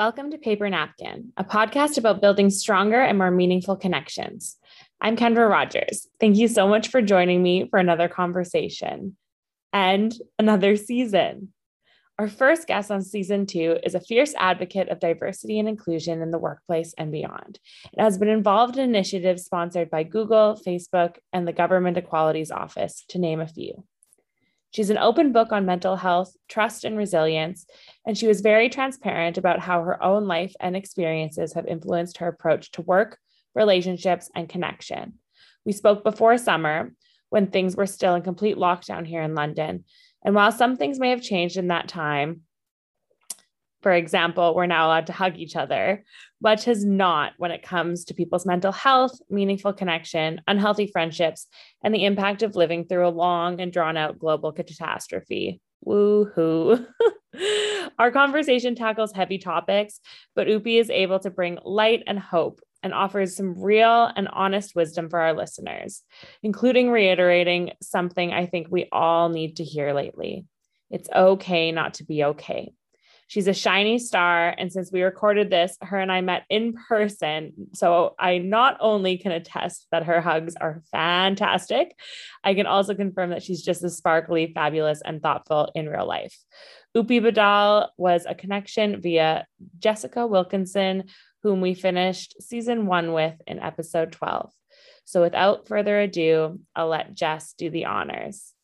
Welcome to Paper Napkin, a podcast about building stronger and more meaningful connections. I'm Kendra Rogers. Thank you so much for joining me for another conversation and another season. Our first guest on season two is a fierce advocate of diversity and inclusion in the workplace and beyond. It has been involved in initiatives sponsored by Google, Facebook, and the Government Equalities Office, to name a few. She's an open book on mental health, trust, and resilience, and she was very transparent about how her own life and experiences have influenced her approach to work, relationships, and connection. We spoke before summer when things were still in complete lockdown here in London, and while some things may have changed in that time, for example, we're now allowed to hug each other, much has not when it comes to people's mental health, meaningful connection, unhealthy friendships, and the impact of living through a long and drawn out global catastrophe. Woohoo. Our conversation tackles heavy topics, but Upi is able to bring light and hope and offers some real and honest wisdom for our listeners, including reiterating something I think we all need to hear lately. It's okay not to be okay. She's a shiny star. And since we recorded this, her and I met in person. So I not only can attest that her hugs are fantastic, I can also confirm that she's just as sparkly, fabulous, and thoughtful in real life. Upi Badal was a connection via Jessica Wilkinson, whom we finished season one with in episode 12. So without further ado, I'll let Jess do the honors.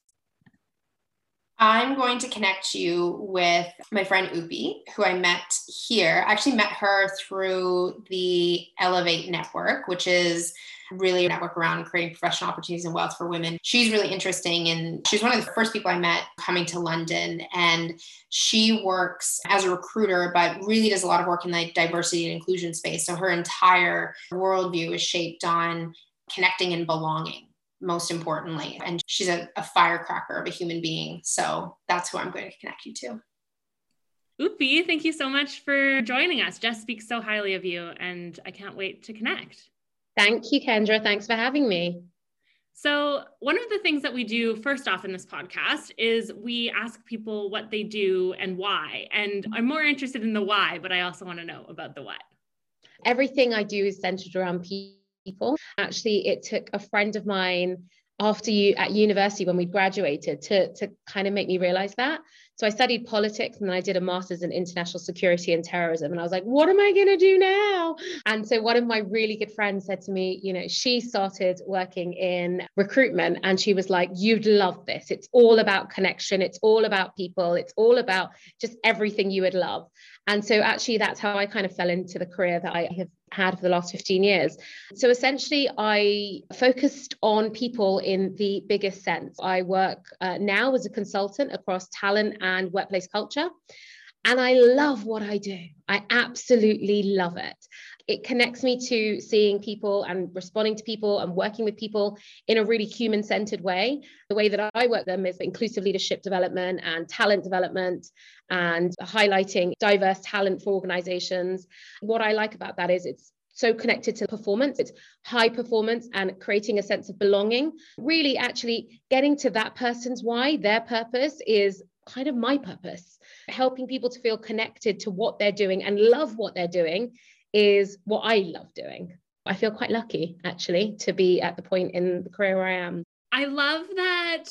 I'm going to connect you with my friend Upi, who I met here. I actually met her through the Elevate Network, which is really a network around creating professional opportunities and wealth for women. She's really interesting and she's one of the first people I met coming to London. And she works as a recruiter, but really does a lot of work in the diversity and inclusion space. So her entire worldview is shaped on connecting and belonging most importantly. And she's a, a, firecracker of a human being. So that's who I'm going to connect you to. Upi, thank you so much for joining us. Jess speaks so highly of you, and I can't wait to connect. Thank you, Kendra. Thanks for having me. So, one of the things that we do first off in this podcast is we ask people what they do and why. And I'm more interested in the why, but I also want to know about the what. Everything I do is centered around people people. Actually, it took a friend of mine after you at university when we graduated to, to kind of make me realize that. So I studied politics and then I did a master's in international security and terrorism. And I was like, what am I going to do now? And so one of my really good friends said to me, you know, she started working in recruitment and she was like, you'd love this. It's all about connection. It's all about people. It's all about just everything you would love. And so actually that's how I kind of fell into the career that I have had for the last 15 years. So essentially, I focused on people in the biggest sense. I work uh, now as a consultant across talent and workplace culture. And I love what I do. I absolutely love it. It connects me to seeing people and responding to people and working with people in a really human centered way. The way that I work them is inclusive leadership development and talent development and highlighting diverse talent for organizations. What I like about that is it's so connected to performance. It's high performance and creating a sense of belonging. Really, actually getting to that person's why, their purpose is kind of my purpose. Helping people to feel connected to what they're doing and love what they're doing is what I love doing. I feel quite lucky actually to be at the point in the career where I am. I love that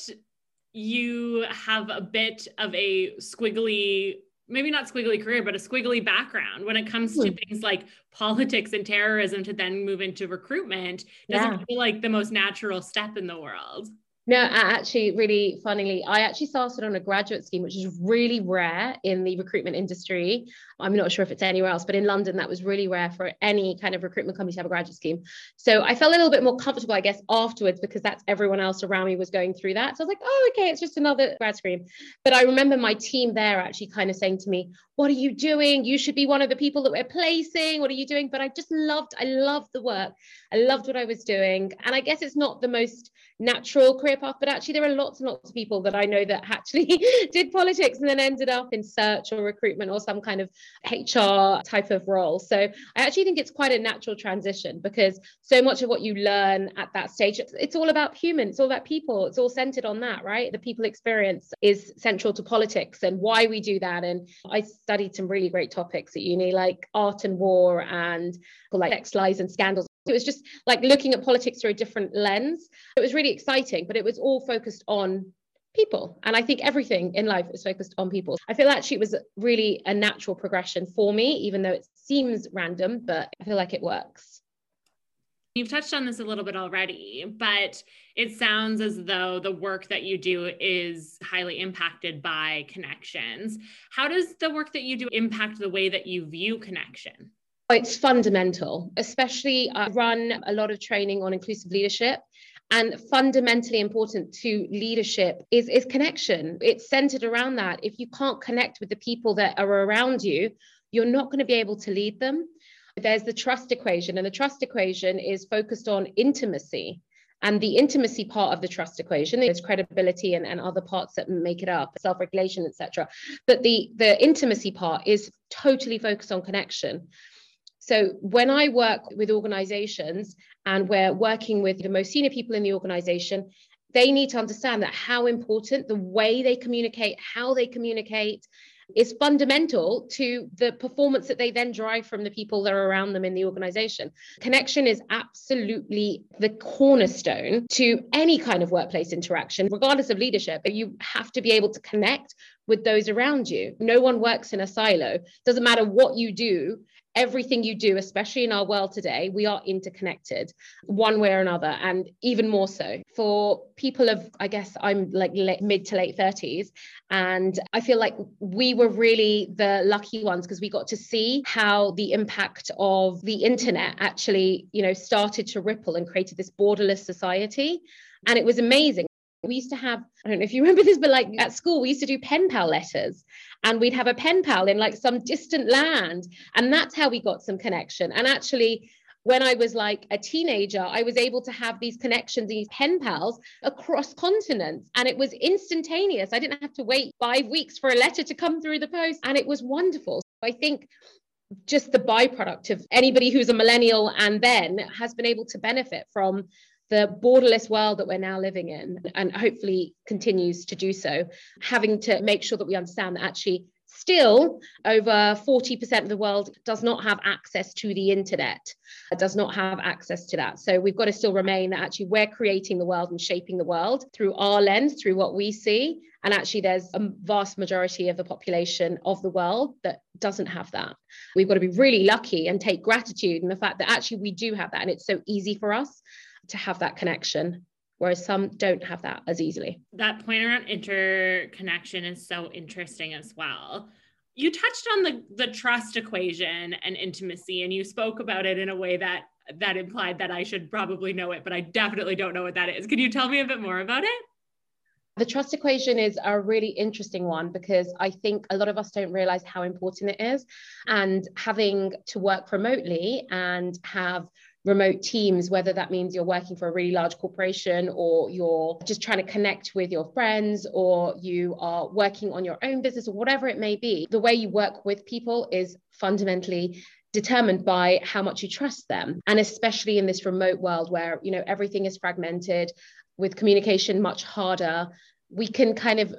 you have a bit of a squiggly maybe not squiggly career, but a squiggly background when it comes to hmm. things like politics and terrorism to then move into recruitment doesn't yeah. feel like the most natural step in the world. No, actually, really funnily, I actually started on a graduate scheme, which is really rare in the recruitment industry. I'm not sure if it's anywhere else, but in London, that was really rare for any kind of recruitment company to have a graduate scheme. So I felt a little bit more comfortable, I guess, afterwards because that's everyone else around me was going through that. So I was like, oh, okay, it's just another grad scheme. But I remember my team there actually kind of saying to me, what are you doing? You should be one of the people that we're placing. What are you doing? But I just loved, I loved the work. I loved what I was doing. And I guess it's not the most natural career career path, but actually there are lots and lots of people that I know that actually did politics and then ended up in search or recruitment or some kind of HR type of role. So I actually think it's quite a natural transition because so much of what you learn at that stage, it's, all about humans, it's all about people, it's all centered on that, right? The people experience is central to politics and why we do that. And I studied some really great topics at uni, like art and war and like sex lies and scandals it was just like looking at politics through a different lens. It was really exciting, but it was all focused on people. And I think everything in life is focused on people. I feel actually it was really a natural progression for me, even though it seems random, but I feel like it works. You've touched on this a little bit already, but it sounds as though the work that you do is highly impacted by connections. How does the work that you do impact the way that you view connection? It's fundamental, especially I run a lot of training on inclusive leadership. And fundamentally important to leadership is, is connection. It's centered around that. If you can't connect with the people that are around you, you're not going to be able to lead them. There's the trust equation, and the trust equation is focused on intimacy. And the intimacy part of the trust equation is credibility and, and other parts that make it up, self-regulation, etc. But the, the intimacy part is totally focused on connection. So when I work with organizations and we're working with the most senior people in the organization, they need to understand that how important the way they communicate, how they communicate, is fundamental to the performance that they then drive from the people that are around them in the organization. Connection is absolutely the cornerstone to any kind of workplace interaction, regardless of leadership. You have to be able to connect with those around you. No one works in a silo. Doesn't matter what you do, everything you do, especially in our world today, we are interconnected one way or another, and even more so for people of, I guess, I'm like mid to late 30s. And I feel like we were really the lucky ones because we got to see how the impact of the internet actually, you know, started to ripple and created this borderless society. And it was amazing we used to have i don't know if you remember this but like at school we used to do pen pal letters and we'd have a pen pal in like some distant land and that's how we got some connection and actually when I was like a teenager, I was able to have these connections, these pen pals across continents. And it was instantaneous. I didn't have to wait five weeks for a letter to come through the post. And it was wonderful. So I think just the byproduct of anybody who's a millennial and then has been able to benefit from the borderless world that we're now living in, and hopefully continues to do so, having to make sure that we understand that actually still over 40% of the world does not have access to the internet does not have access to that. So we've got to still remain that actually we're creating the world and shaping the world through our lens through what we see. And actually there's a vast majority of the population of the world that doesn't have that. We've got to be really lucky and take gratitude in the fact that actually we do have that and it's so easy for us to have that connection whereas some don't have that as easily. That point around interconnection is so interesting as well. You touched on the the trust equation and intimacy and you spoke about it in a way that that implied that I should probably know it but I definitely don't know what that is. Can you tell me a bit more about it? The trust equation is a really interesting one because I think a lot of us don't realize how important it is. And having to work remotely and have remote teams, whether that means you're working for a really large corporation or you're just trying to connect with your friends or you are working on your own business or whatever it may be, the way you work with people is fundamentally determined by how much you trust them. And especially in this remote world where you know everything is fragmented with communication much harder we can kind of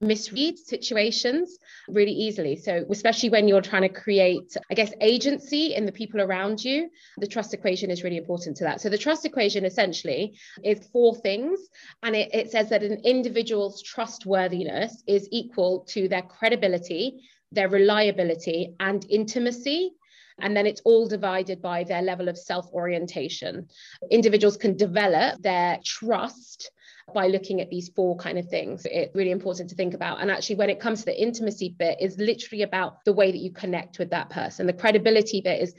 misread situations really easily. So, especially when you're trying to create, I guess, agency in the people around you, the trust equation is really important to that. So, the trust equation essentially is four things, and it, it says that an individual's trustworthiness is equal to their credibility, their reliability, and intimacy. And then it's all divided by their level of self orientation. Individuals can develop their trust by looking at these four kind of things. It's really important to think about. And actually, when it comes to the intimacy bit, is literally about the way that you connect with that person. The credibility bit is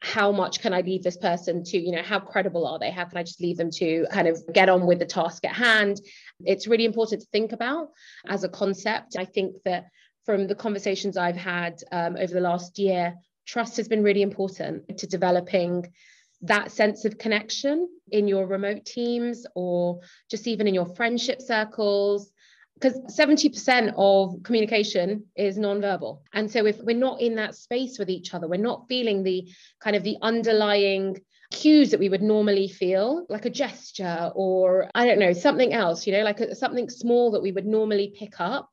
how much can I leave this person to, you know, how credible are they? How can I just leave them to kind of get on with the task at hand? It's really important to think about as a concept. I think that from the conversations I've had um, over the last year, trust has been really important to developing that sense of connection in your remote teams or just even in your friendship circles. Because 70% of communication is nonverbal. And so if we're not in that space with each other we're not feeling the kind of the underlying cues that we would normally feel like a gesture or i don't know something else you know like a, something small that we would normally pick up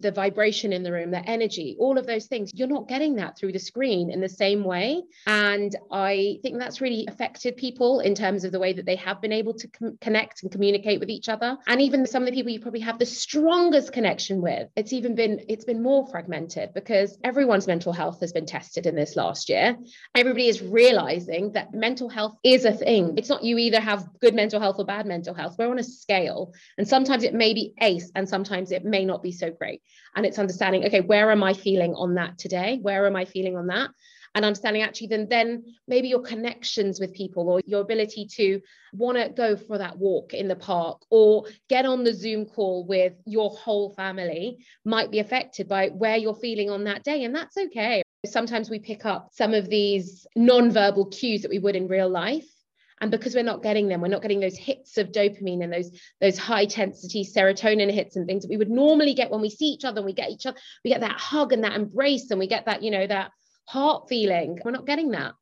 the vibration in the room, the energy, all of those things. You're not getting that through the screen in the same way. And I think that's really affected people in terms of the way that they have been able to com- connect and communicate with each other. And even some of the people you probably have the strongest connection with, it's even been it's been more fragmented because everyone's mental health has been tested in this last year. Everybody is realizing that mental health is a thing. It's not you either have good mental health or bad mental health. We're on a scale. And sometimes it may be ace and sometimes it may not be so great and it's understanding okay where am i feeling on that today? Where am i feeling on that? And understanding actually then then maybe your connections with people or your ability to want to go for that walk in the park or get on the zoom call with your whole family might be affected by where you're feeling on that day and that's okay. Sometimes we pick up some of these non-verbal cues that we would in real life and because we're not getting them we're not getting those hits of dopamine and those those high intensity serotonin hits and things that we would normally get when we see each other and we get each other we get that hug and that embrace and we get that you know that heart feeling. We're not getting that.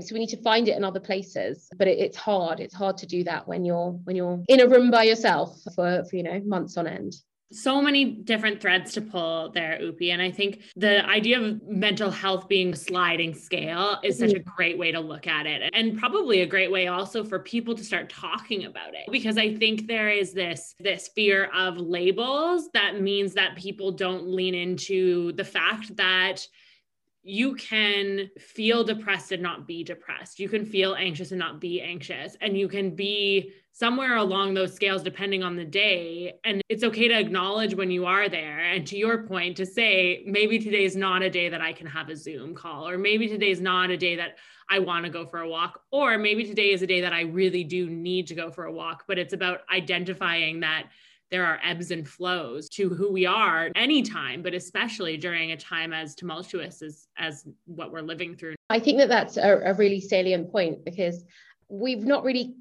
So we need to find it in other places but it, it's hard. It's hard to do that when you're when you're in a room by yourself for, for you know months on end so many different threads to pull there, Upi. And I think the idea of mental health being a sliding scale is such a mm-hmm. great way to look at it. And probably a great way also for people to start talking about it. Because I think there is this, this fear of labels that means that people don't lean into the fact that you can feel depressed and not be depressed. You can feel anxious and not be anxious. And you can be somewhere along those scales depending on the day. And it's okay to acknowledge when you are there. And to your point, to say, maybe today is not a day that I can have a Zoom call, or maybe today is not a day that I want to go for a walk, or maybe today is a day that I really do need to go for a walk. But it's about identifying that there are ebbs and flows to who we are anytime but especially during a time as tumultuous as as what we're living through. I think that that's a, a really salient point because we've not really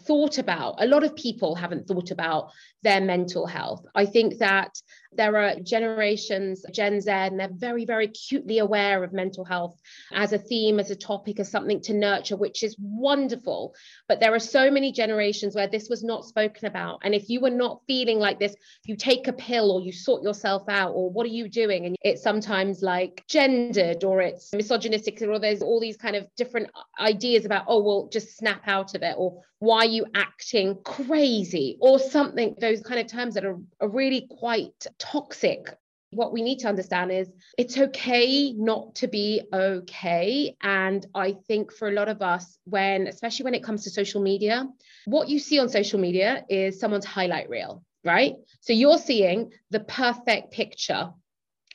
thought about a lot of people haven't thought about their mental health. I think that there are generations, Gen Z, and they're very, very acutely aware of mental health as a theme, as a topic, as something to nurture, which is wonderful. But there are so many generations where this was not spoken about. And if you were not feeling like this, you take a pill or you sort yourself out, or what are you doing? And it's sometimes like gendered or it's misogynistic, or there's all these kind of different ideas about, oh, well, just snap out of it, or why are you acting crazy, or something, those kind of terms that are, are really quite toxic what we need to understand is it's okay not to be okay. And I think for a lot of us, when, especially when it comes to social media, what you see on social media is someone's highlight reel, right? So you're seeing the perfect picture.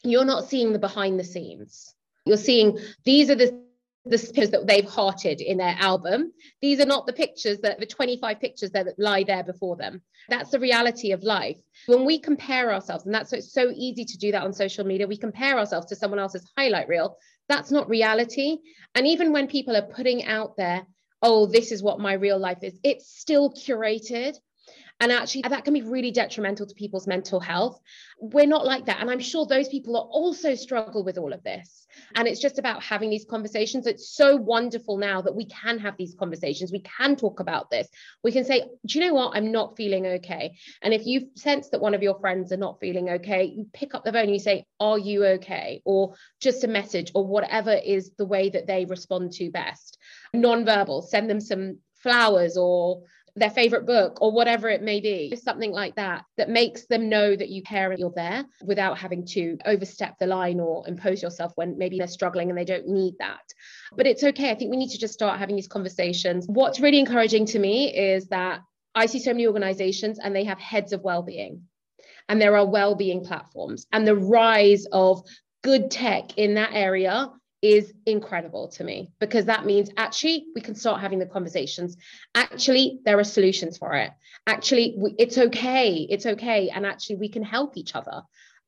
You're not seeing the behind the scenes. You're seeing these are the the pictures that they've hearted in their album. These are not the pictures that the 25 pictures that lie there before them. That's the reality of life. When we compare ourselves, and that's it's so easy to do that on social media, we compare ourselves to someone else's highlight reel. That's not reality. And even when people are putting out there, oh, this is what my real life is, it's still curated. And actually, that can be really detrimental to people's mental health. We're not like that. And I'm sure those people are also struggle with all of this. And it's just about having these conversations. It's so wonderful now that we can have these conversations. We can talk about this. We can say, do you know what? I'm not feeling okay. And if you sense that one of your friends are not feeling okay, you pick up the phone and you say, Are you okay? Or just a message or whatever is the way that they respond to best. Non-verbal, send them some flowers or their favorite book or whatever it may be something like that that makes them know that you care and you're there without having to overstep the line or impose yourself when maybe they're struggling and they don't need that. But it's okay. I think we need to just start having these conversations. What's really encouraging to me is that i see so many organizations and they have heads of well-being and there are well-being platforms and the rise of good tech in that area is incredible to me because that means actually we can start having the conversations. Actually, there are solutions for it. Actually, we, it's okay. It's okay. And actually, we can help each other.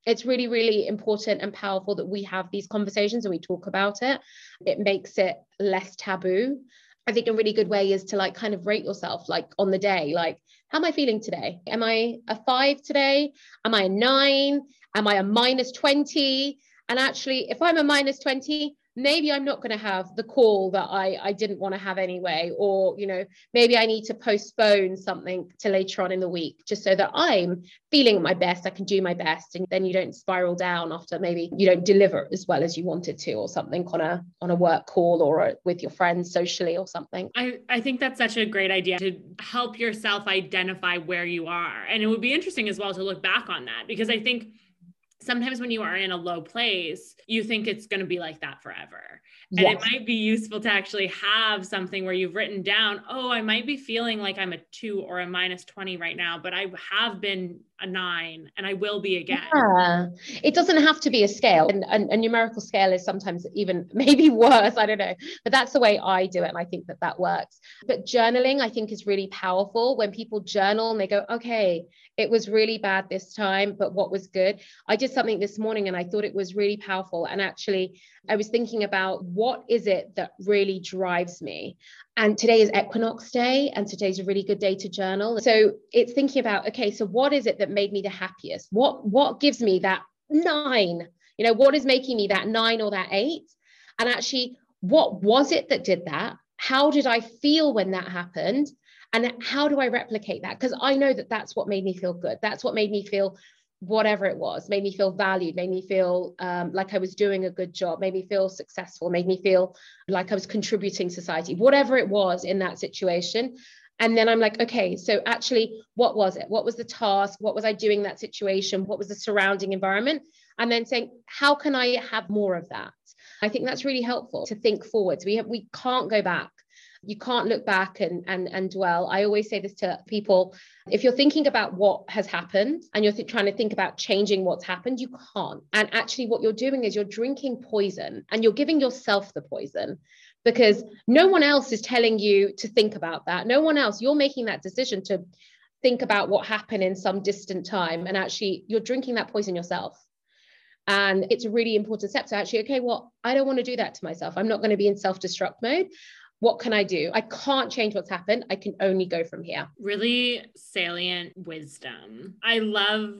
It's really, really important and powerful that we have these conversations and we talk about it. It makes it less taboo. I think a really good way is to like kind of rate yourself like on the day, like, how am I feeling today? Am I a five today? Am I a nine? Am I a minus 20? And actually, if I'm a minus 20, maybe I'm not going to have the call that I, I didn't want to have anyway. Or, you know, maybe I need to postpone something to later on in the week just so that I'm feeling my best. I can do my best. And then you don't spiral down after maybe you don't deliver as well as you wanted to or something on a on a work call or a, with your friends socially or something. I, I think that's such a great idea to help yourself identify where you are. And it would be interesting as well to look back on that because I think sometimes when you are in a low place, you think it's going to be like that forever. And it might be useful to actually have something where you've written down, oh, I might be feeling like I'm a two or a minus 20 right now, but I have been a nine and I will be again. Yeah. It doesn't have to be a scale. And, a numerical scale is sometimes even maybe worse. I don't know. But that's the way I do it. And I think that that works. But journaling, I think, is really powerful when people journal and they go, okay, it was really bad this time, but what was good? I did something this morning and I thought it was really powerful. And actually, I was thinking about what is it that really drives me? And today is equinox day, and today's a really good day to journal. So it's thinking about, okay, so what is it that made me the happiest? What what gives me that nine? You know, what is making me that nine or that eight? And actually, what was it that did that? How did I feel when that happened? And how do I replicate that? Because I know that that's what made me feel good. That's what made me feel whatever it was made me feel valued made me feel um, like i was doing a good job made me feel successful made me feel like i was contributing society whatever it was in that situation. And then i'm like okay so actually what was it? What was the task? What was i doing that situation? What was the surrounding environment? And then saying how can i have more of that? I think that's really helpful to think forwards. We have we can't go back you can't look back and and and dwell. I always say this to people if you're thinking about what has happened and you're th- trying to think about changing what's happened you can't. And actually what you're doing is you're drinking poison and you're giving yourself the poison because no one else is telling you to think about that. No one else. You're making that decision to think about what happened in some distant time and actually you're drinking that poison yourself. And it's a really important step. To actually okay well i don't want to do that to myself. I'm not going to be in self-destruct mode what can I do? I can't change what's happened. I can only go from here. Really salient wisdom. I love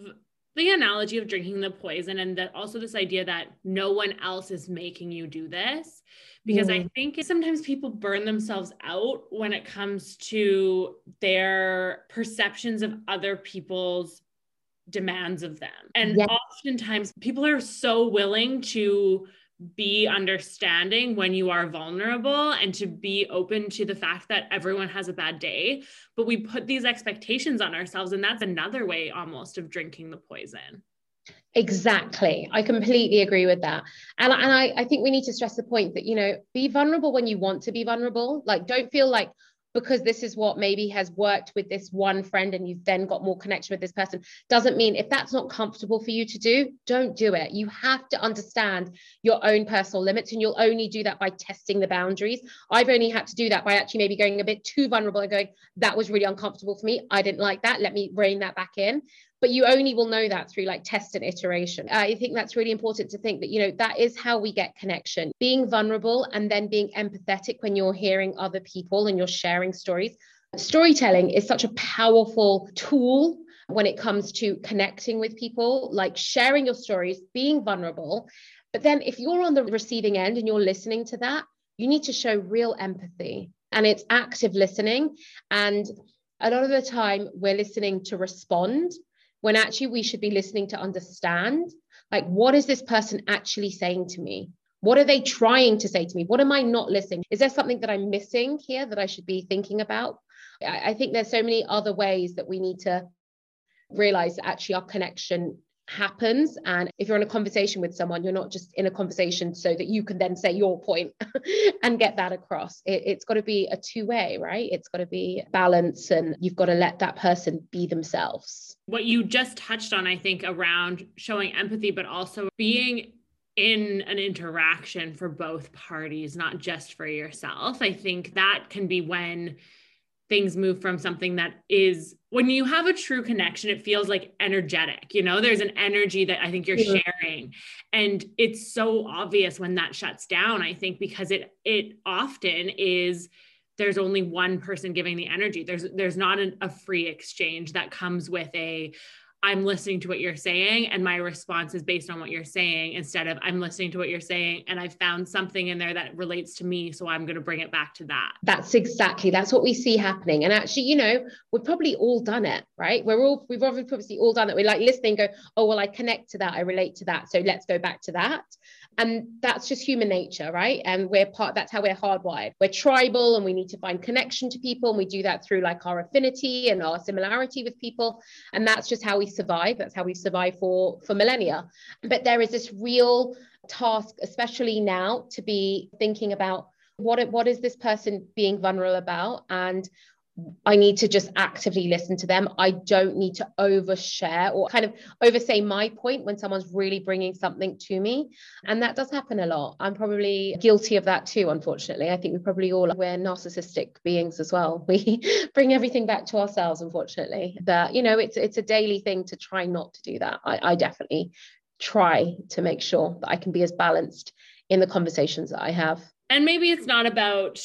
the analogy of drinking the poison and that also this idea that no one else is making you do this because mm. i think sometimes people burn themselves out when it comes to their perceptions of other people's demands of them and yeah. oftentimes people are so willing to be mm-hmm. understanding when you are vulnerable and to be open to the fact that everyone has a bad day. But we put these expectations on ourselves, and that's another way almost of drinking the poison. Exactly. I completely agree with that. And, and I, I think we need to stress the point that, you know, be vulnerable when you want to be vulnerable. Like, don't feel like, because this is what maybe has worked with this one friend and you've then got more connection with this person doesn't mean if that's not comfortable for you to do don't do it. You have to understand your own personal limits and you'll only do that by testing the boundaries. I've only had to do that by actually maybe going a bit too vulnerable and going that was really uncomfortable for me. I didn't like that. Let me rein that back in but you only will know that through like test and iteration. I think that's really important to think that you know that is how we get connection. Being vulnerable and then being empathetic when you're hearing other people and you're sharing stories. Storytelling is such a powerful tool when it comes to connecting with people like sharing your stories being vulnerable. But then if you're on the receiving end and you're listening to that you need to show real empathy. And it's active listening. And a lot of the time we're listening to respond when actually we should be listening to understand like what is this person actually saying to me? What are they trying to say to me? What am i not listening? Is there something that i'm missing here that i should be thinking about? I, I think there's so many other ways that we need to realize that actually our connection happens. And if you're in a conversation with someone you're not just in a conversation so that you can then say your point and get that across. It, has got to be a two-way right? It's got to be balance and you've got to let that person be themselves what you just touched on i think around showing empathy but also being in an interaction for both parties not just for yourself i think that can be when things move from something that is when you have a true connection it feels like energetic you know there's an energy that i think you're yeah. sharing and it's so obvious when that shuts down i think because it it often is there's only one person giving the energy. There's there's not an, a free exchange that comes with a I'm listening to what you're saying and my response is based on what you're saying instead of I'm listening to what you're saying and I found something in there that relates to me so I'm going to bring it back to that. That's exactly that's what we see happening. And actually you know we've probably all done it right? We're all we've obviously all done it we're like listening go oh well I connect to that. I relate to that. So let's go back to that and that's just human nature right? And we're part that's how we're hardwired. We're tribal and we need to find connection to people and we do that through like our affinity and our similarity with people. And that's just how we survive. That's how we've survived for for millennia. But there is this real task especially now to be thinking about what what is this person being vulnerable about? And I need to just actively listen to them. I don't need to overshare or kind of oversay my point when someone's really bringing something to me. And that does happen a lot. I'm probably guilty of that too, unfortunately. I think we probably all we're narcissistic beings as well. We bring everything back to ourselves, unfortunately. But you know, it's it's a daily thing to try not to do that. I, I definitely try to make sure that I can be as balanced in the conversations that I have. And maybe it's not about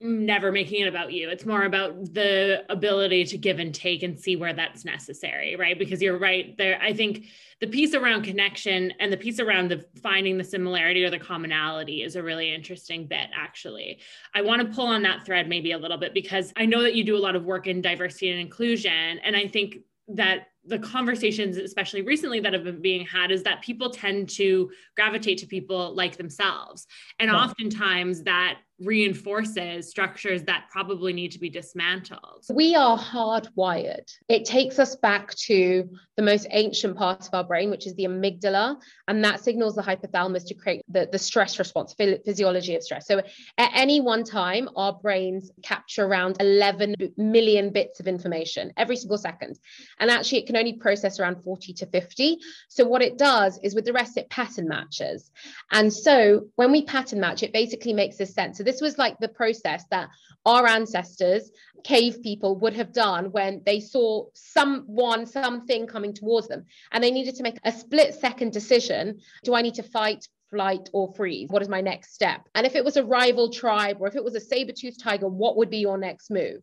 never making it about you. It's more about the ability to give and take and see where that's necessary, right? Because you're right there. I think the piece around connection and the piece around the finding the similarity or the commonality is a really interesting bit, actually. I want to pull on that thread maybe a little bit because I know that you do a lot of work in diversity and inclusion. And I think that the conversations, especially recently, that have been being had is that people tend to gravitate to people like themselves. And yeah. oftentimes that reinforces structures that probably need to be dismantled. We are hardwired. It takes us back to the most ancient part of our brain, which is the amygdala, and that signals the hypothalamus to create the, the stress response, physiology of stress. So at any one time, our brains capture around 11 million bits of information every single second. And actually, it can only process around 40 to 50. So what it does is with the rest, it pattern matches. And so when we pattern match, it basically makes this sense. So this was like the process that our ancestors, cave people, would have done when they saw someone, something coming towards them, and they needed to make a split second decision. Do I need to fight? flight or freeze? What is my next step? And if it was a rival tribe or if it was a saber-toothed tiger what would be your next move?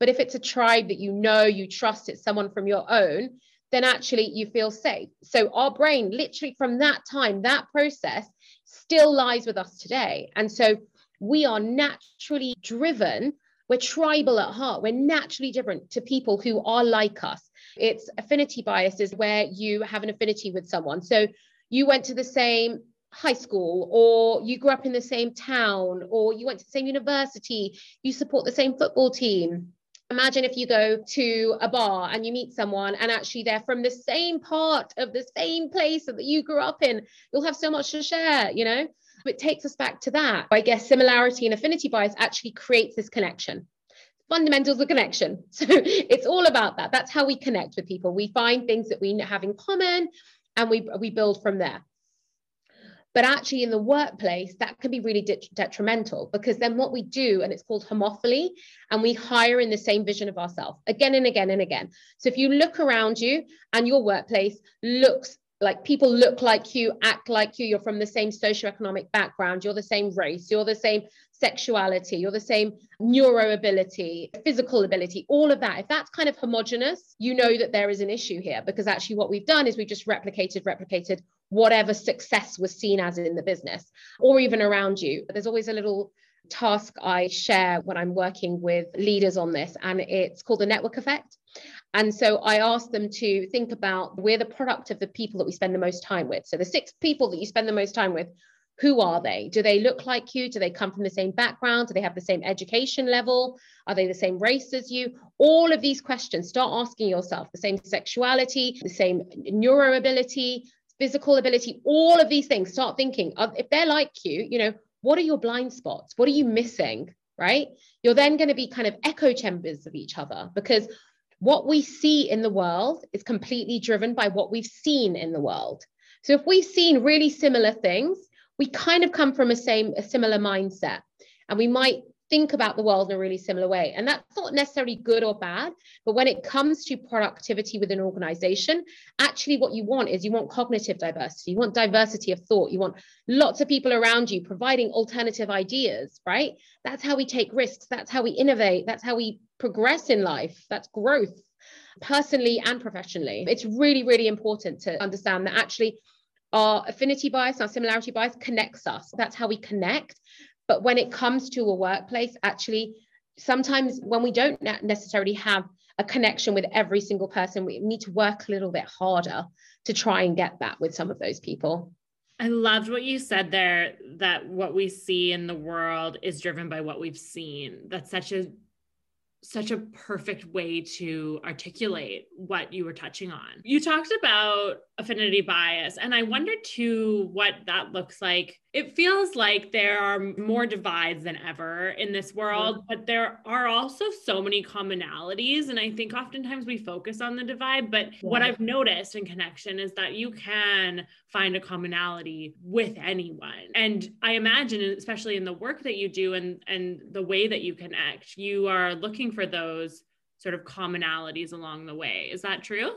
But if it's a tribe that you know you trust it's someone from your own then actually you feel safe. So our brain literally from that time that process still lies with us today. And so we are naturally driven. We're tribal at heart. We're naturally different to people who are like us. It's affinity bias is where you have an affinity with someone. So you went to the same high school or you grew up in the same town or you went to the same university, you support the same football team. Imagine if you go to a bar and you meet someone and actually they're from the same part of the same place that you grew up in. You'll have so much to share, you know? It takes us back to that. I guess similarity and affinity bias actually creates this connection. Fundamentals of connection. So it's all about that. That's how we connect with people. We find things that we have in common and we, we build from there. But actually, in the workplace, that can be really de- detrimental because then what we do, and it's called homophily, and we hire in the same vision of ourselves again and again and again. So if you look around you and your workplace looks like people look like you, act like you, you're from the same socioeconomic background, you're the same race, you're the same sexuality, you're the same neuro ability, physical ability, all of that. If that's kind of homogenous, you know that there is an issue here because actually what we've done is we've just replicated, replicated whatever success was seen as in the business or even around you. There's always a little task I share when I'm working with leaders on this, and it's called the network effect. And so I asked them to think about we're the product of the people that we spend the most time with. So the six people that you spend the most time with, who are they? Do they look like you? Do they come from the same background? Do they have the same education level? Are they the same race as you? All of these questions, start asking yourself the same sexuality, the same neuro ability, physical ability, all of these things. Start thinking if they're like you, you know, what are your blind spots? What are you missing? Right? You're then going to be kind of echo chambers of each other because what we see in the world is completely driven by what we've seen in the world. So if we've seen really similar things, we kind of come from a same a similar mindset and we might think about the world in a really similar way. And that's not necessarily good or bad, but when it comes to productivity within an organization, actually what you want is you want cognitive diversity, you want diversity of thought, you want lots of people around you providing alternative ideas, right? That's how we take risks, that's how we innovate, that's how we progress in life, that's growth personally and professionally. It's really, really important to understand that actually our affinity bias, our similarity bias connects us. That's how we connect. But when it comes to a workplace, actually, sometimes when we don't necessarily have a connection with every single person, we need to work a little bit harder to try and get that with some of those people. I loved what you said there that what we see in the world is driven by what we've seen. That's such a such a perfect way to articulate what you were touching on. You talked about affinity bias, and I wonder too what that looks like. It feels like there are more divides than ever in this world, but there are also so many commonalities. And I think oftentimes we focus on the divide, but what I've noticed in connection is that you can find a commonality with anyone. And I imagine, especially in the work that you do and, and the way that you connect, you are looking for those sort of commonalities along the way. Is that true?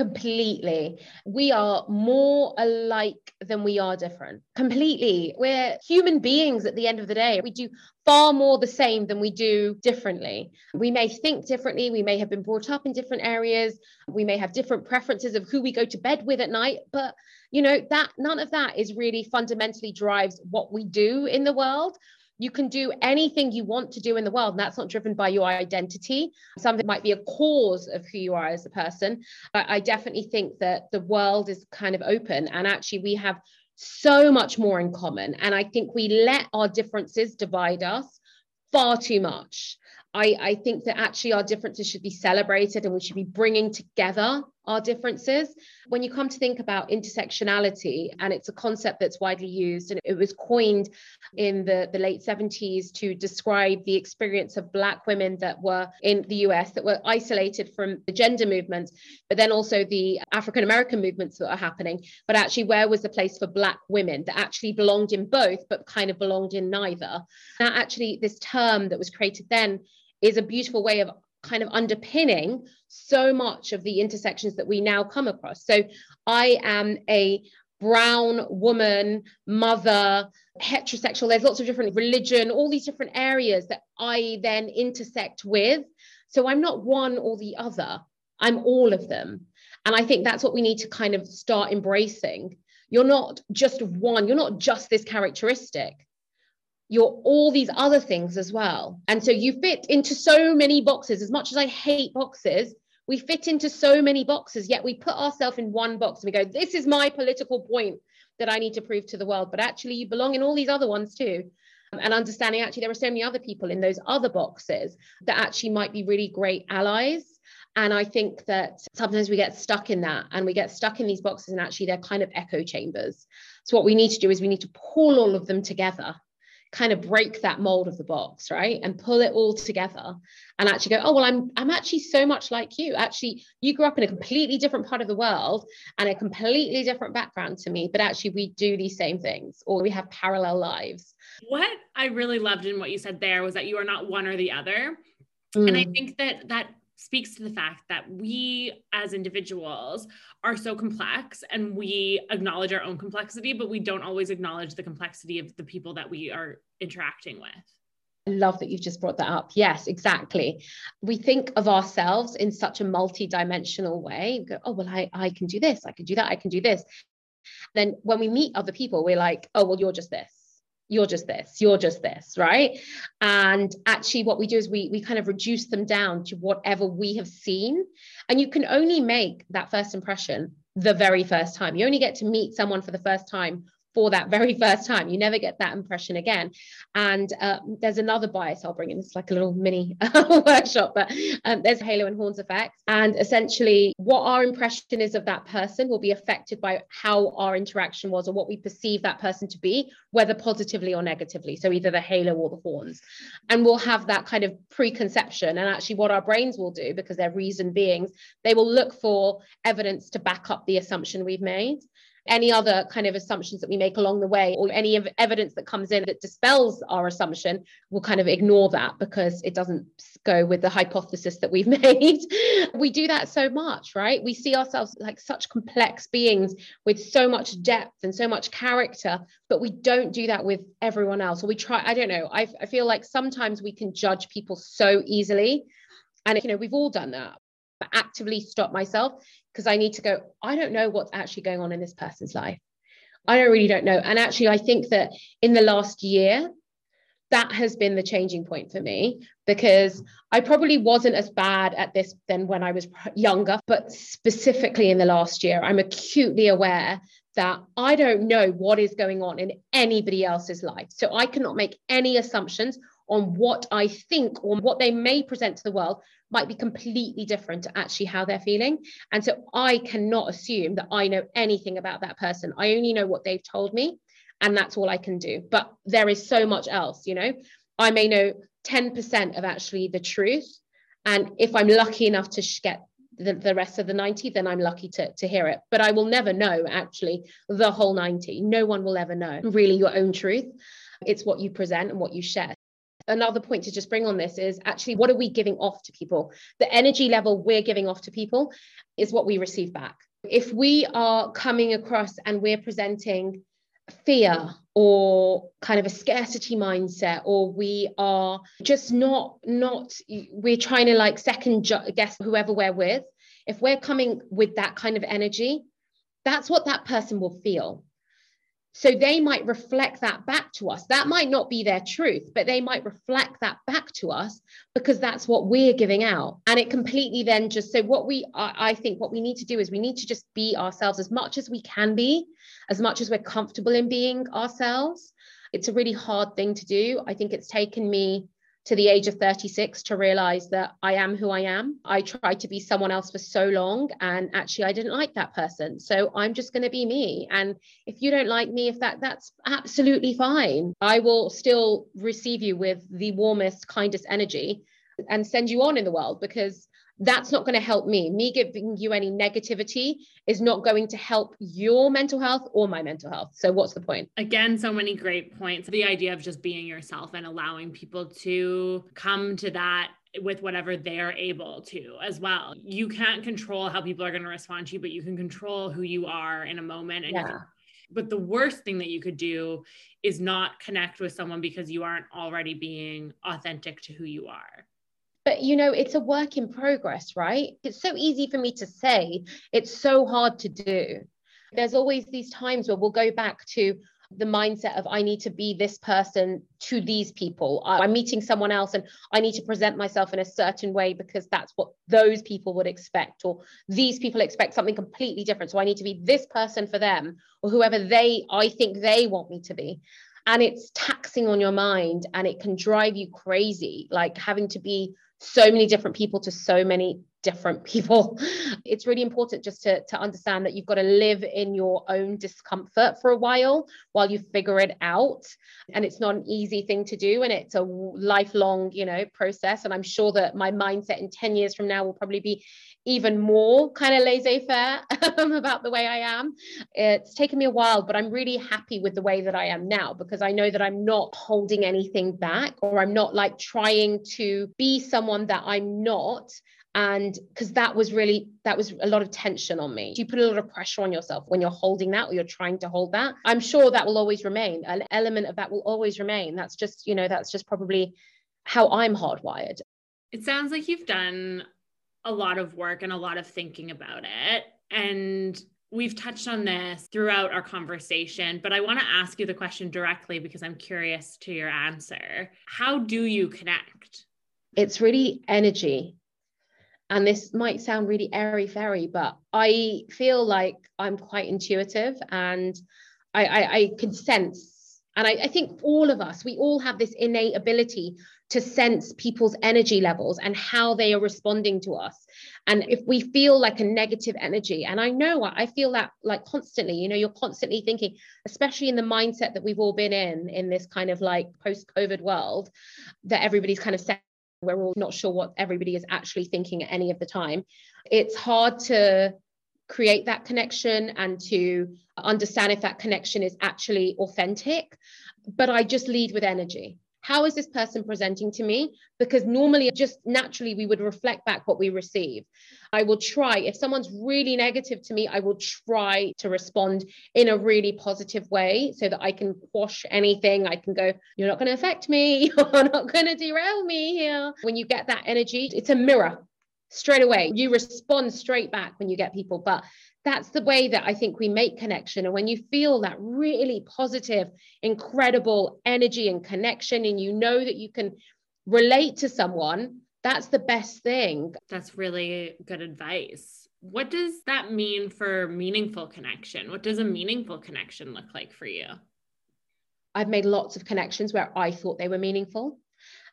Completely. We are more alike than we are different. Completely. We're human beings at the end of the day. We do far more the same than we do differently. We may think differently. We may have been brought up in different areas. We may have different preferences of who we go to bed with at night. But, you know, that none of that is really fundamentally drives what we do in the world you can do anything you want to do in the world, and that's not driven by your identity. Something might be a cause of who you are as a person. But I definitely think that the world is kind of open, and actually, we have so much more in common. And I think we let our differences divide us far too much. I, I think that actually our differences should be celebrated and we should be bringing together our differences. When you come to think about intersectionality, and it's a concept that's widely used, and it was coined in the, the late 70s to describe the experience of Black women that were in the US that were isolated from the gender movement, but then also the African American movements that are happening. But actually, where was the place for Black women that actually belonged in both, but kind of belonged in neither? Now, actually, this term that was created then is a beautiful way of kind of underpinning so much of the intersections that we now come across. So I am a brown woman, mother, heterosexual. There's lots of different religion, all these different areas that I then intersect with. So I'm not one or the other, I'm all of them. And I think that's what we need to kind of start embracing. You're not just one, you're not just this characteristic you're all these other things as well. And so you fit into so many boxes. As much as I hate boxes, we fit into so many boxes, yet we put ourselves in one box and we go, this is my political point that I need to prove to the world. But actually, you belong in all these other ones too. Um, and understanding actually, there are so many other people in those other boxes that actually might be really great allies. And I think that sometimes we get stuck in that and we get stuck in these boxes, and actually, they're kind of echo chambers. So, what we need to do is we need to pull all of them together kind of break that mold of the box right and pull it all together and actually go oh well i'm i'm actually so much like you actually you grew up in a completely different part of the world and a completely different background to me but actually we do these same things or we have parallel lives what i really loved in what you said there was that you are not one or the other mm. and i mm. think that that speaks to the fact that we as individuals are so complex and we acknowledge our own complexity, but we don't always acknowledge the complexity of the people that we are interacting with. I love that you've just brought that up. Yes, exactly. We think of ourselves in such a multi-dimensional way. We go, oh, well, I, I can do this, I can do that, I can do this. Then when we meet other people, we're like, oh, well, you're just this you're just this you're just this right? And actually what we do is we we kind of reduce them down to whatever we have seen. And you can only make that first impression the very first time. You only get to meet someone for the first time for that very first time. You never get that impression again. And uh, there's another bias I'll bring in. It's like a little mini workshop, but um, there's halo and horns effect. And essentially, what our impression is of that person will be affected by how our interaction was or what we perceive that person to be, whether positively or negatively. So either the halo or the horns. And we'll have that kind of preconception. And actually, what our brains will do, because they're reason beings, they will look for evidence to back up the assumption we've made. Any other kind of assumptions that we make along the way or any evidence that comes in that dispels our assumption we'll kind of ignore that because it doesn't go with the hypothesis that we've made. We do that so much right? We see ourselves like such complex beings with so much depth and so much character but we don't do that with everyone else. Or we try i don't know I, I feel like sometimes we can judge people so easily. And you know we've all done that actively stop myself because I need to go, I don't know what's actually going on in this person's life. I don't really don't know. And actually, I think that in the last year, that has been the changing point for me because I probably wasn't as bad at this than when I was younger, but specifically in the last year, I'm acutely aware that I don't know what is going on in anybody else's life. So I cannot make any assumptions on what I think or what they may present to the world might be completely different to actually how they're feeling. And so I cannot assume that I know anything about that person. I only know what they've told me, and that's all I can do. But there is so much else, you know. I may know 10% of actually the truth. And if I'm lucky enough to get the, the rest of the 90, then I'm lucky to, to hear it. But I will never know actually the whole 90. No one will ever know really your own truth. It's what you present and what you share another point to just bring on this is actually what are we giving off to people? The energy level we're giving off to people is what we receive back. If we are coming across and we're presenting fear or kind of a scarcity mindset or we are just not not we're trying to like second guess whoever we're with if we're coming with that kind of energy that's what that person will feel so they might reflect that back to us. That might not be their truth, but they might reflect that back to us because that's what we're giving out. And it completely then just so what we I, think what we need to do is we need to just be ourselves as much as we can be, as much as we're comfortable in being ourselves. It's a really hard thing to do. I think it's taken me to the age of 36 to realize that I am who I am. I tried to be someone else for so long and actually I didn't like that person. So I'm just going to be me. And if you don't like me, if that that's absolutely fine. I will still receive you with the warmest, kindest energy and send you on in the world because that's not going to help me. Me giving you any negativity is not going to help your mental health or my mental health. So, what's the point? Again, so many great points. The idea of just being yourself and allowing people to come to that with whatever they're able to as well. You can't control how people are going to respond to you, but you can control who you are in a moment. And yeah. but the worst thing that you could do is not connect with someone because you aren't already being authentic to who you are but you know it's a work in progress right it's so easy for me to say it's so hard to do there's always these times where we'll go back to the mindset of I need to be this person to these people. I'm meeting someone else and I need to present myself in a certain way because that's what those people would expect, or these people expect something completely different. So I need to be this person for them or whoever they I think they want me to be. And it's taxing on your mind and it can drive you crazy, like having to be so many different people to so many different people. It's really important just to, to understand that you've got to live in your own discomfort for a while while you figure it out. And it's not an easy thing to do and it's a lifelong you know process. And i'm sure that my mindset in 10 years from now will probably be even more kind of laissez-faire about the way I am. It's taken me a while, but I'm really happy with the way that I am now because I know that I'm not holding anything back or I'm not like trying to be someone that I'm not and because that was really that was a lot of tension on me you put a lot of pressure on yourself when you're holding that or you're trying to hold that i'm sure that will always remain an element of that will always remain that's just you know that's just probably how i'm hardwired it sounds like you've done a lot of work and a lot of thinking about it. And we've touched on this throughout our conversation, but I want to ask you the question directly because I'm curious to your answer. How do you connect? It's really energy. And this might sound really airy fairy, but I feel like I'm quite intuitive and I, I, I can sense and I, I, think all of us, we all have this innate ability to sense people's energy levels and how they are responding to us. And if we feel like a negative energy, and I know I feel that like constantly, you know, you're constantly thinking, especially in the mindset that we've all been in, in this kind of like post COVID world, that everybody's kind of. We're all not sure what everybody is actually thinking at any of the time. It's hard to create that connection and to understand if that connection is actually authentic. But I just lead with energy. How is this person presenting to me? Because normally, just naturally, we would reflect back what we receive. I will try, if someone's really negative to me, I will try to respond in a really positive way so that I can quash anything. I can go, You're not going to affect me. You're not going to derail me here. When you get that energy, it's a mirror straight away. You respond straight back when you get people. But that's the way that I think we make connection. And when you feel that really positive, incredible energy and connection, and you know that you can relate to someone, that's the best thing. That's really good advice. What does that mean for meaningful connection? What does a meaningful connection look like for you? I've made lots of connections where I thought they were meaningful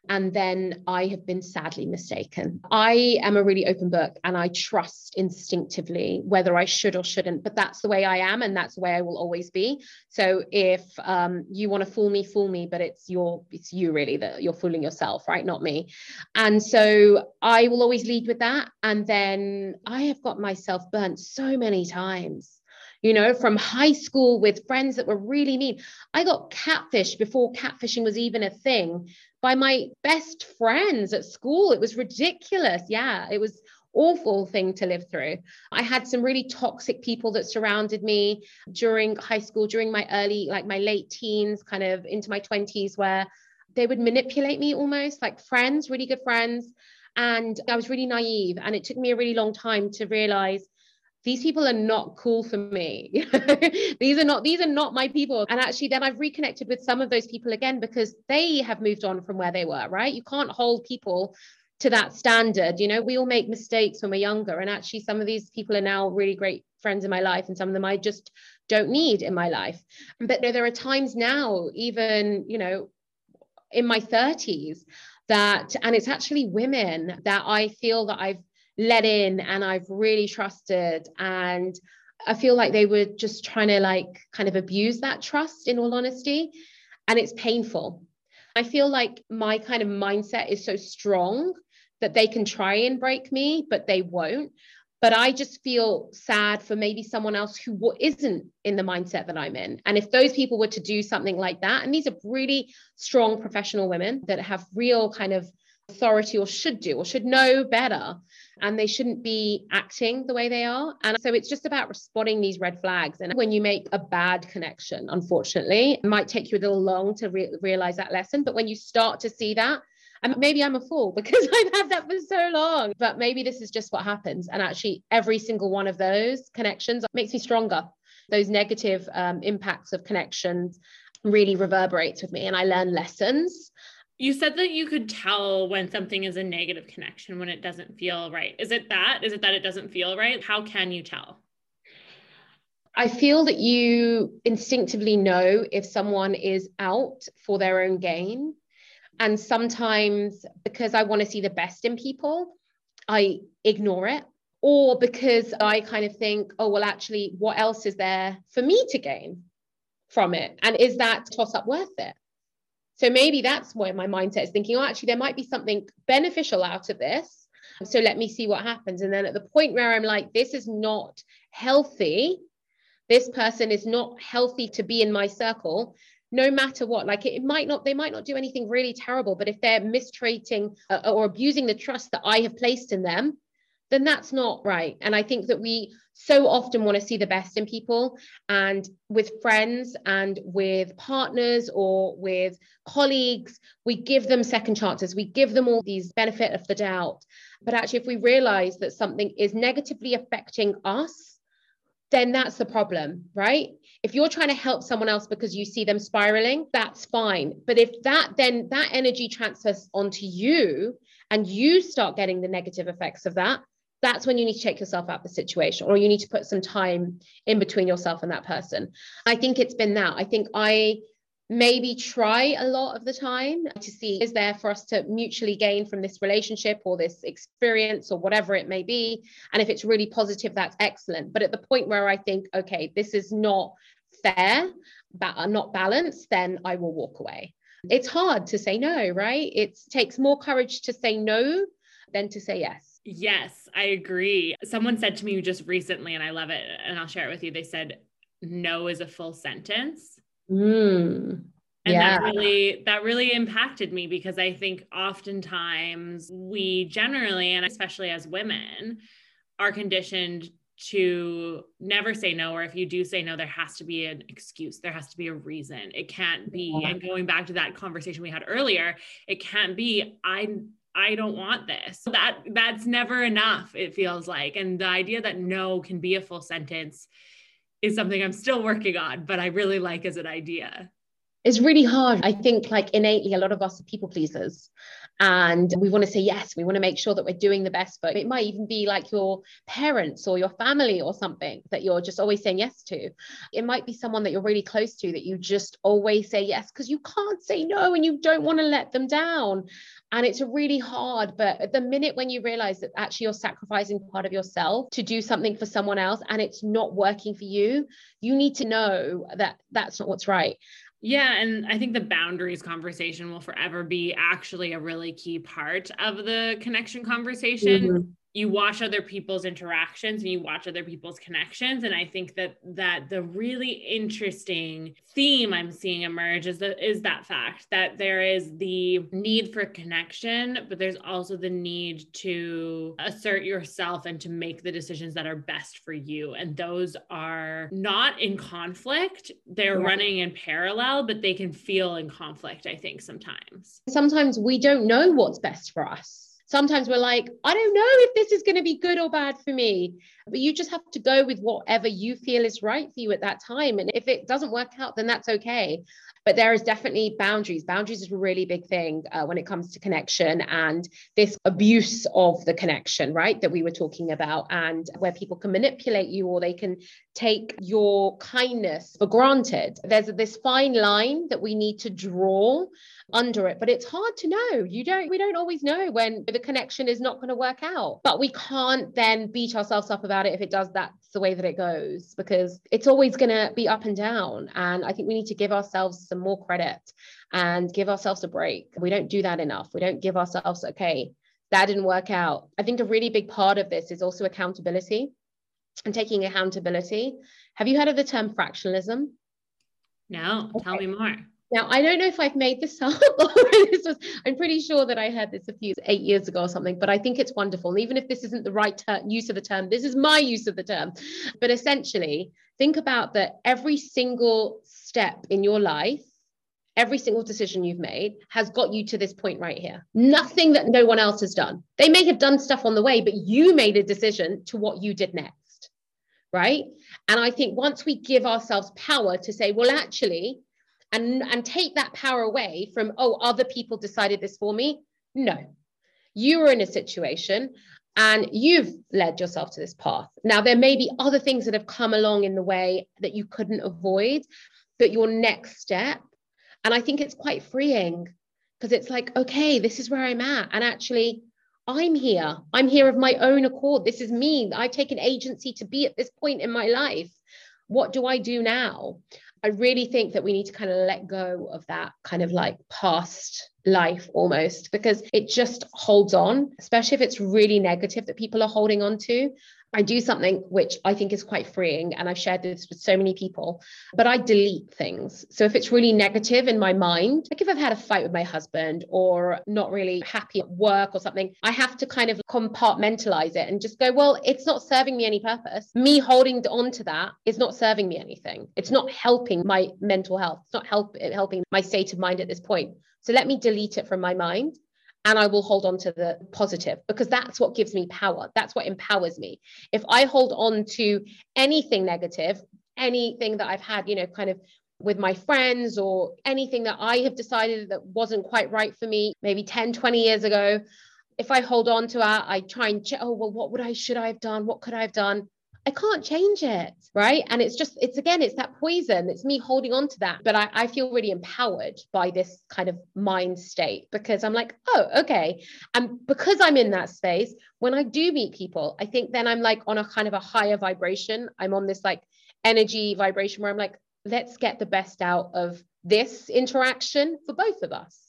and then I have been sadly mistaken. I am a really open book and I trust instinctively whether I should or shouldn't, but that's the way I am and that's the way I will always be. So if um, you want to fool me, fool me, but it's your it's you really that you're fooling yourself, right? Not me. And so I will always lead with that. And then I have got myself burnt so many times you know, from high school with friends that were really mean. I got catfished before catfishing was even a thing by my best friends at school. It was ridiculous. Yeah, it was awful thing to live through. I had some really toxic people that surrounded me during high school, during my early, like my late teens, kind of into my 20s, where they would manipulate me almost like friends, really good friends. And I was really naive. And it took me a really long time to realize these people are not cool for me. These are not these are not my people. And actually then i've reconnected with some of those people again because they have moved on from where they were right? You can't hold people to that standard you know? We all make mistakes when we're younger. And actually some of these people are now really great friends in my life and some of them i just don't need in my life. But there are times now even you know in my 30s that and it's actually women that i feel that i've let in and I've really trusted. And I feel like they were just trying to like kind of abuse that trust in all honesty. And it's painful. I feel like my kind of mindset is so strong that they can try and break me, but they won't. But I just feel sad for maybe someone else who isn't in the mindset that I'm in. And if those people were to do something like that, and these are really strong professional women that have real kind of authority or should do or should know better, and they shouldn't be acting the way they are. And so it's just about spotting these red flags. And when you make a bad connection, unfortunately, it might take you a little long to re- realize that lesson. But when you start to see that, and maybe I'm a fool because I've had that for so long, but maybe this is just what happens. And actually, every single one of those connections makes me stronger. Those negative um, impacts of connections really reverberates with me, and I learn lessons you said that you could tell when something is a negative connection when it doesn't feel right. Is it that? Is it that it doesn't feel right? How can you tell? I feel that you instinctively know if someone is out for their own gain. And sometimes because I want to see the best in people, I ignore it. Or because I kind of think, oh, well, actually, what else is there for me to gain from it? And is that toss up worth it? So maybe that's where my mindset is thinking, oh, actually, there might be something beneficial out of this. So let me see what happens. And then at the point where I'm like, this is not healthy, this person is not healthy to be in my circle, no matter what. Like it, might not, they might not do anything really terrible, but if they're mistreating uh, or abusing the trust that I have placed in them, then that's not right. And I think that we so often want to see the best in people. And with friends and with partners or with colleagues, we give them second chances. We give them all these benefit of the doubt. But actually, if we realize that something is negatively affecting us, then that's the problem, right? If you're trying to help someone else because you see them spiraling, that's fine. But if that then that energy transfers onto you and you start getting the negative effects of that, that's when you need to take yourself out of the situation or you need to put some time in between yourself and that person. I think it's been that. I think I maybe try a lot of the time to see is there for us to mutually gain from this relationship or this experience or whatever it may be? And if it's really positive that's excellent. But at the point where i think okay this is not fair but uh, not balanced then i will walk away. It's hard to say no right? It takes more courage to say no than to say yes Yes, I agree. Someone said to me just recently, and I love it, and I'll share it with you. They said, no is a full sentence. Mm, and yeah. that really that really impacted me because I think oftentimes we generally, and especially as women, are conditioned to never say no or if you do say no there has to be an excuse there has to be a reason it can't be and going back to that conversation we had earlier it can't be i I don't want this. That that's never enough, it feels like. And the idea that no can be a full sentence is something I'm still working on, but I really like as an idea. It's really hard. I think like innately a lot of us are people pleasers and we want to say yes we want to make sure that we're doing the best but it might even be like your parents or your family or something that you're just always saying yes to. It might be someone that you're really close to that you just always say yes because you can't say no and you don't want to let them down. And it's really hard but at the minute when you realize that actually you're sacrificing part of yourself to do something for someone else and it's not working for you you need to know that that's not what's right yeah. And I think the boundaries conversation will forever be actually a really key part of the connection conversation. Mm-hmm you watch other people's interactions and you watch other people's connections. And i think that that the really interesting theme i'm seeing emerge is that is that fact that there is the need for connection but there's also the need to assert yourself and to make the decisions that are best for you. And those are not in conflict. They're running in parallel but they can feel in conflict i think sometimes. Sometimes we don't know what's best for us sometimes we're like, I don't know if this is going to be good or bad for me. But you just have to go with whatever you feel is right for you at that time. And if it doesn't work out, then that's okay. But there is definitely boundaries. Boundaries is a really big thing uh, when it comes to connection and this abuse of the connection, right? That we were talking about, and where people can manipulate you or they can take your kindness for granted. There's this fine line that we need to draw under it but it's hard to know. You don't we don't always know when the connection is not going to work out but we can't then beat ourselves up about it if it does that's the way that it goes because it's always going to be up and down and i think we need to give ourselves some more credit and give ourselves a break. We don't do that enough. We don't give ourselves okay that didn't work out. I think a really big part of this is also accountability and taking accountability. Have you heard of the term fractionalism? No okay. tell me more now, I don't know if I've made this up this was, I'm pretty sure that I heard this a few, eight years ago or something, but I think it's wonderful. And even if this isn't the right ter- use of the term, this is my use of the term. But essentially, think about that every single step in your life, every single decision you've made has got you to this point right here. Nothing that no one else has done. They may have done stuff on the way, but you made a decision to what you did next. Right. And I think once we give ourselves power to say, well, actually, and and take that power away from oh other people decided this for me. No. You were in a situation and you've led yourself to this path. Now there may be other things that have come along in the way that you couldn't avoid but your next step and i think it's quite freeing because it's like okay this is where i'm at and actually i'm here. I'm here of my own accord. This is me. I've taken agency to be at this point in my life. What do i do now I really think that we need to kind of let go of that kind of like past life almost because it just holds on, especially if it's really negative that people are holding on to. I do something which I think is quite freeing, and I've shared this with so many people, but I delete things. So if it's really negative in my mind, like if I've had a fight with my husband or not really happy at work or something, I have to kind of compartmentalize it and just go, well, it's not serving me any purpose. Me holding on to that is not serving me anything. It's not helping my mental health. It's not help, helping my state of mind at this point. So let me delete it from my mind and I will hold on to the positive because that's what gives me power. That's what empowers me. If I hold on to anything negative, anything that I've had, you know, kind of with my friends or anything that I have decided that wasn't quite right for me, maybe 10, 20 years ago, if I hold on to that, I try and, oh, well, what would I, should I have done? What could I have done? I can't change it. Right. And it's just, it's again, it's that poison. It's me holding on to that. But I, I feel really empowered by this kind of mind state because I'm like, oh, okay. And because I'm in that space, when I do meet people, I think then I'm like on a kind of a higher vibration. I'm on this like energy vibration where I'm like, let's get the best out of this interaction for both of us.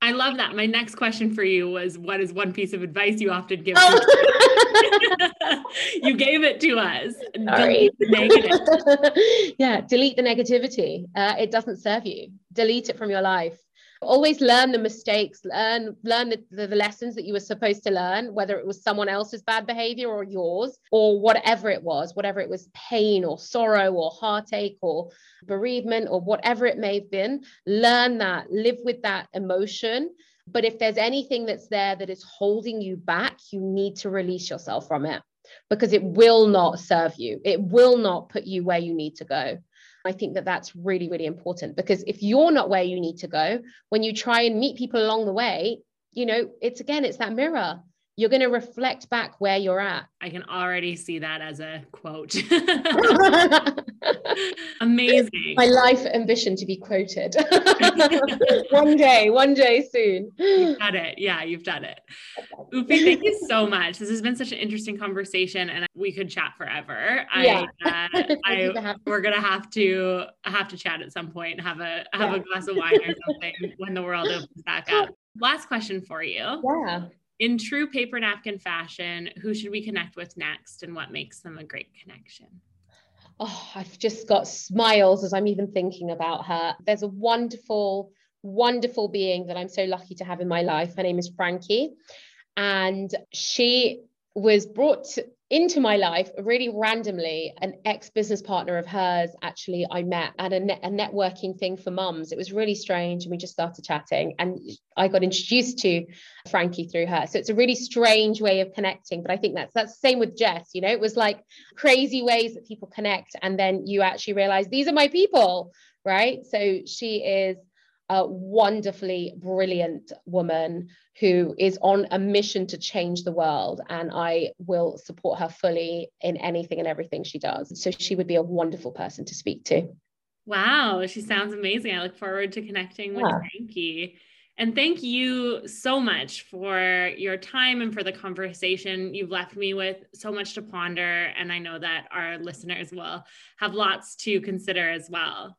I love that. My next question for you was what is one piece of advice you often give? Oh. you gave it to us. Sorry. Delete yeah, delete the negativity. Uh, it doesn't serve you. Delete it from your life always learn the mistakes learn learn the, the, the, lessons that you were supposed to learn whether it was someone else's bad behavior or yours or whatever it was whatever it was pain or sorrow or heartache or bereavement or whatever it may have been learn that live with that emotion but if there's anything that's there that is holding you back you need to release yourself from it because it will not serve you. It will not put you where you need to go. I think that that's really, really important because if you're not where you need to go, when you try and meet people along the way, you know, it's again, it's that mirror you're going to reflect back where you're at. I can already see that as a quote. Amazing. My life ambition to be quoted. one day, one day soon. You've done it. Yeah, you've done it. Upi, thank you so much. This has been such an interesting conversation and we could chat forever. Yeah. I, uh, I we're going to have to have to chat at some point, have a have yeah. a glass of wine or something when the world opens back up. Last question for you. Yeah in true paper napkin fashion, who should we connect with next and what makes them a great connection? Oh, I've just got smiles as I'm even thinking about her. There's a wonderful, wonderful being that I'm so lucky to have in my life. Her name is Frankie. And she was brought into my life really randomly an ex-business partner of hers actually i met at a, a networking thing for mums. It was really strange and we just started chatting and i got introduced to frankie through her. So it's a really strange way of connecting but i think that's that's the same with jess you know? It was like crazy ways that people connect and then you actually realize these are my people right? So she is a wonderfully brilliant woman who is on a mission to change the world. And I will support her fully in anything and everything she does. So she would be a wonderful person to speak to. Wow, she sounds amazing. I look forward to connecting with yeah. Frankie. And thank you so much for your time and for the conversation. You've left me with so much to ponder. And I know that our listeners will have lots to consider as well.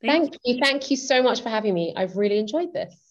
Thank, Thank you. you. Thank you so much for having me. I've really enjoyed this.